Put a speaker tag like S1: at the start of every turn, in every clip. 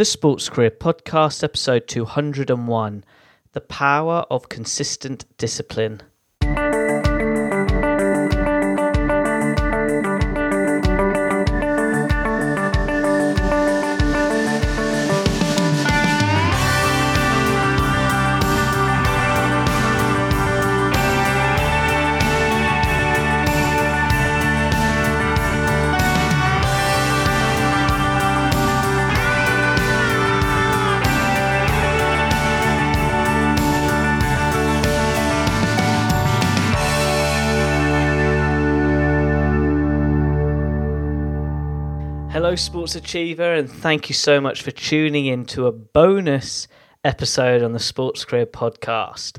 S1: The Sports Career Podcast, episode 201 The Power of Consistent Discipline. Hello, Sports Achiever, and thank you so much for tuning in to a bonus episode on the Sports Career Podcast.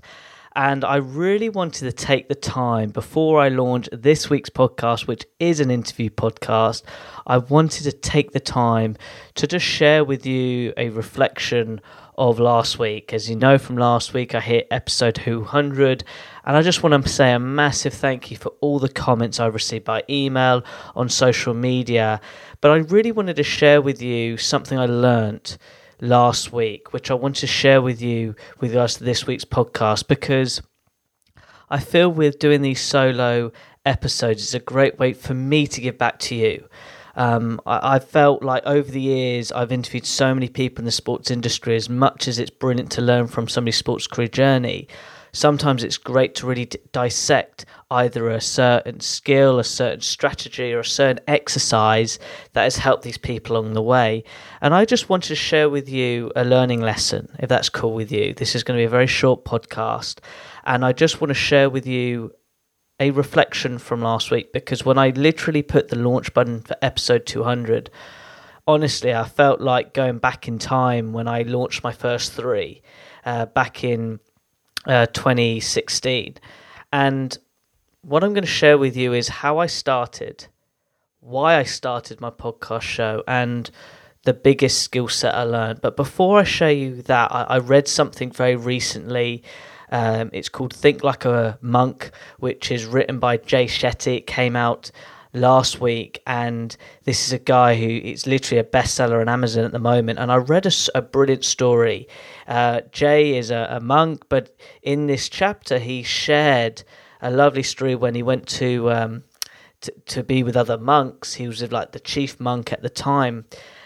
S1: And I really wanted to take the time before I launch this week's podcast, which is an interview podcast. I wanted to take the time to just share with you a reflection of last week. As you know from last week, I hit episode 200, and I just want to say a massive thank you for all the comments I received by email, on social media. But I really wanted to share with you something I learnt last week, which I want to share with you with to this week's podcast because I feel with doing these solo episodes, is a great way for me to give back to you. Um, I, I, felt like over the years I've interviewed so many people in the sports industry. As much as it's brilliant to learn from somebody's sports career journey, sometimes it's great to really d- dissect either a certain skill, a certain strategy, or a certain exercise that has helped these people along the way. And I just wanted to share with you a learning lesson, if that's cool with you. This is going to be a very short podcast. And I just want to share with you a reflection from last week because when I literally put the launch button for episode 200, honestly, I felt like going back in time when I launched my first three uh, back in uh, 2016. And what I'm going to share with you is how I started, why I started my podcast show, and the biggest skill set I learned. But before I show you that, I, I read something very recently. Um, it's called Think Like a Monk, which is written by Jay Shetty. It came out last week, and this is a guy who it's literally a bestseller on Amazon at the moment. And I read a, a brilliant story. Uh, Jay is a, a, monk, but in this chapter, he shared a lovely story when he went to, um, to to be with other monks. He was like the chief monk at the time.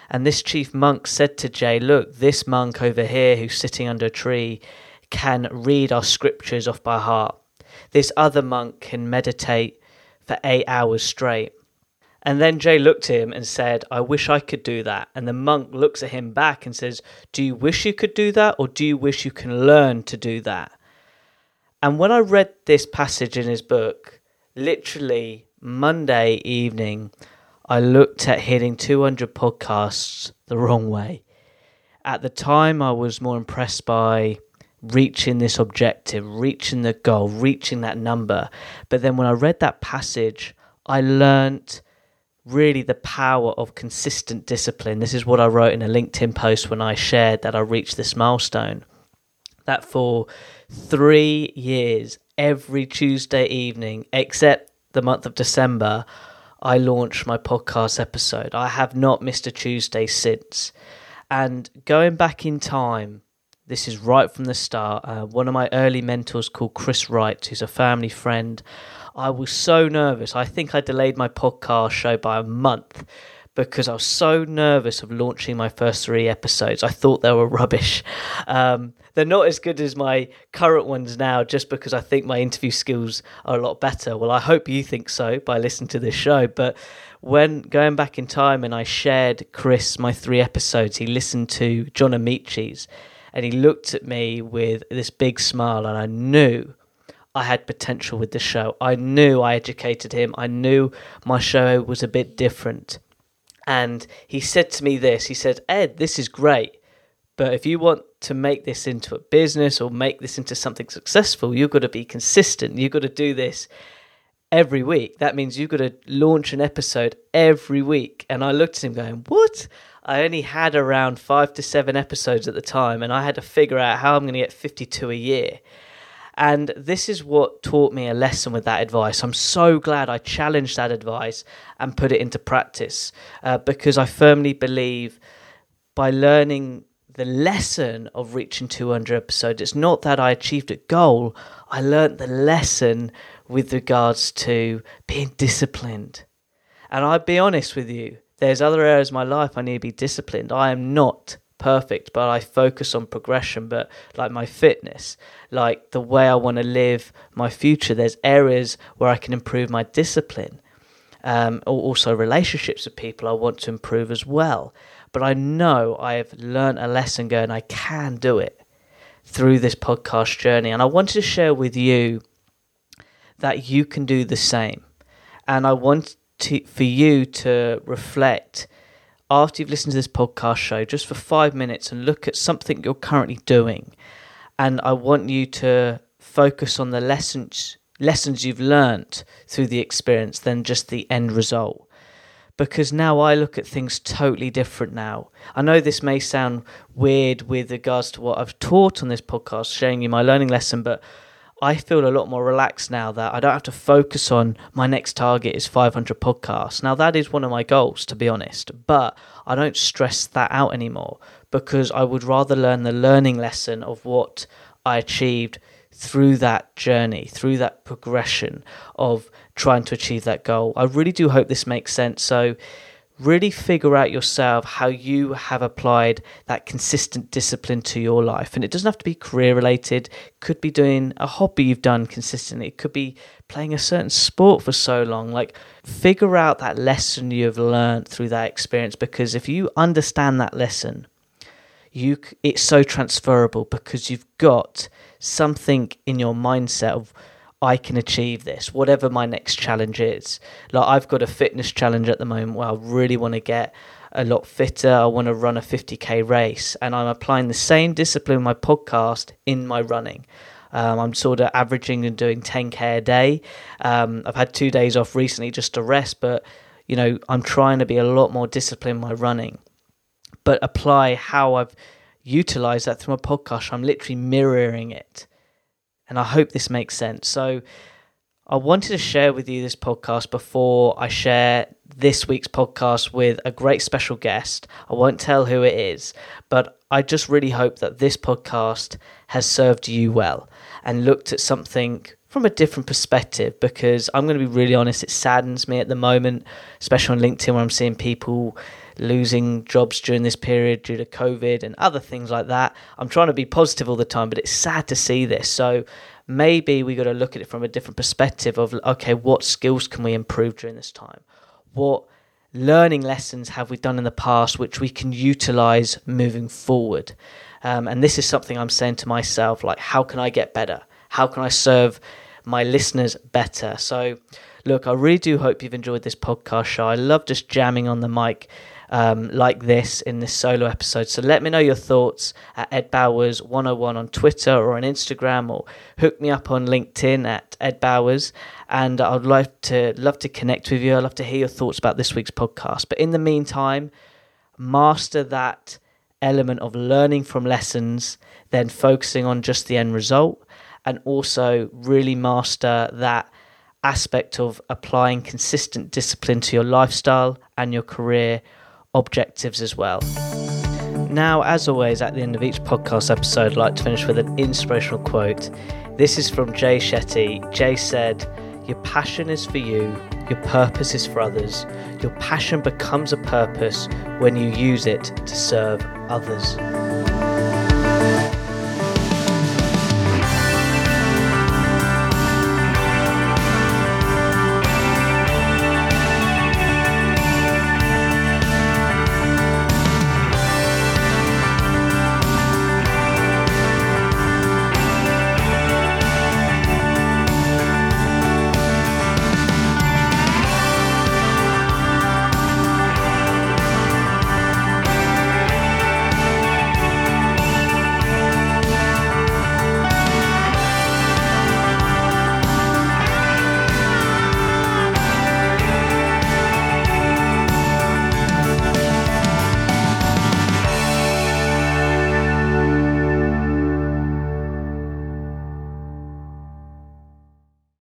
S1: And this chief monk said to Jay, Look, this monk over here who's sitting under a tree can read our scriptures off by heart. This other monk can meditate for eight hours straight. And then Jay looked at him and said, I wish I could do that. And the monk looks at him back and says, Do you wish you could do that, or do you wish you can learn to do that? And when I read this passage in his book, literally Monday evening, I looked at hitting 200 podcasts the wrong way. At the time, I was more impressed by reaching this objective, reaching the goal, reaching that number. But then when I read that passage, I learnt really the power of consistent discipline. This is what I wrote in a LinkedIn post when I shared that I reached this milestone. That for three years, every Tuesday evening, except the month of December, I launched my podcast episode. I have not missed a Tuesday since. And going back in time, this is right from the start. Uh, one of my early mentors called Chris Wright, who's a family friend. I was so nervous. I think I delayed my podcast show by a month because I was so nervous of launching my first three episodes. I thought they were rubbish. Um, they're not as good as my current ones now, just because I think my interview skills are a lot better. Well, I hope you think so by listening to this show. But when going back in time and I shared Chris my three episodes, he listened to John Amaechi's and he looked at me with this big smile, and I knew I had potential with the show. I knew I educated him. I knew my show was a bit different. And he said to me this he said, Ed, this is great. But if you want to make this into a business or make this into something successful, you've got to be consistent. You've got to do this every week. That means you've got to launch an episode every week. And I looked at him going, What? I only had around five to seven episodes at the time, and I had to figure out how I'm going to get 52 a year. And this is what taught me a lesson with that advice. I'm so glad I challenged that advice and put it into practice uh, because I firmly believe by learning the lesson of reaching 200 episodes. It's not that I achieved a goal, I learned the lesson with regards to being disciplined. And I'll be honest with you, there's other areas of my life I need to be disciplined. I am not perfect, but I focus on progression. But like my fitness, like the way I want to live my future, there's areas where I can improve my discipline. Um, also, relationships with people I want to improve as well. But I know I have learned a lesson going, I can do it through this podcast journey. And I wanted to share with you that you can do the same. And I want to, for you to reflect after you've listened to this podcast show just for five minutes and look at something you're currently doing. And I want you to focus on the lessons lessons you've learnt through the experience than just the end result. Because now I look at things totally different now. I know this may sound weird with regards to what I've taught on this podcast, showing you my learning lesson, but I feel a lot more relaxed now that I don't have to focus on my next target is 500 podcasts. Now, that is one of my goals, to be honest, but I don't stress that out anymore because I would rather learn the learning lesson of what I achieved through that journey, through that progression of trying to achieve that goal. I really do hope this makes sense. So, really figure out yourself how you have applied that consistent discipline to your life. And it doesn't have to be career related. Could be doing a hobby you've done consistently. It could be playing a certain sport for so long. Like figure out that lesson you've learned through that experience. Because if you understand that lesson you it's so transferable because you've got something in your mindset of I can achieve this, whatever my next challenge is. Like I've got a fitness challenge at the moment where I really want to get a lot fitter. I want to run a 50k race, and I'm applying the same discipline in my podcast in my running. Um, I'm sort of averaging and doing 10k a day. Um, I've had two days off recently just to rest, but you know I'm trying to be a lot more disciplined in my running, but apply how I've utilized that through my podcast. I'm literally mirroring it and I hope this makes sense. So, I wanted to share with you this podcast before I share this week's podcast with a great special guest. I won't tell who it is, but I just really hope that this podcast has served you well and looked at something from a different perspective because I'm going to be really honest, it saddens me at the moment, especially on LinkedIn where I'm seeing people losing jobs during this period due to COVID and other things like that. I'm trying to be positive all the time, but it's sad to see this. So maybe we got to look at it from a different perspective of okay, what skills can we improve during this time? What learning lessons have we done in the past which we can utilize moving forward? Um, and this is something I'm saying to myself like, how can I get better? How can I serve my listeners better? So, look, I really do hope you've enjoyed this podcast show. I love just jamming on the mic um, like this in this solo episode. So let me know your thoughts at Ed Bowers 101 on Twitter or on Instagram, or hook me up on LinkedIn at Ed Bowers. And I'd love to love to connect with you. I'd love to hear your thoughts about this week's podcast. But in the meantime, master that element of learning from lessons, then focusing on just the end result, and also really master that aspect of applying consistent discipline to your lifestyle and your career objectives as well. Now, as always, at the end of each podcast episode, I'd like to finish with an inspirational quote. This is from Jay Shetty. Jay said, Your passion is for you, your purpose is for others. Your passion becomes a purpose when you use it to serve others.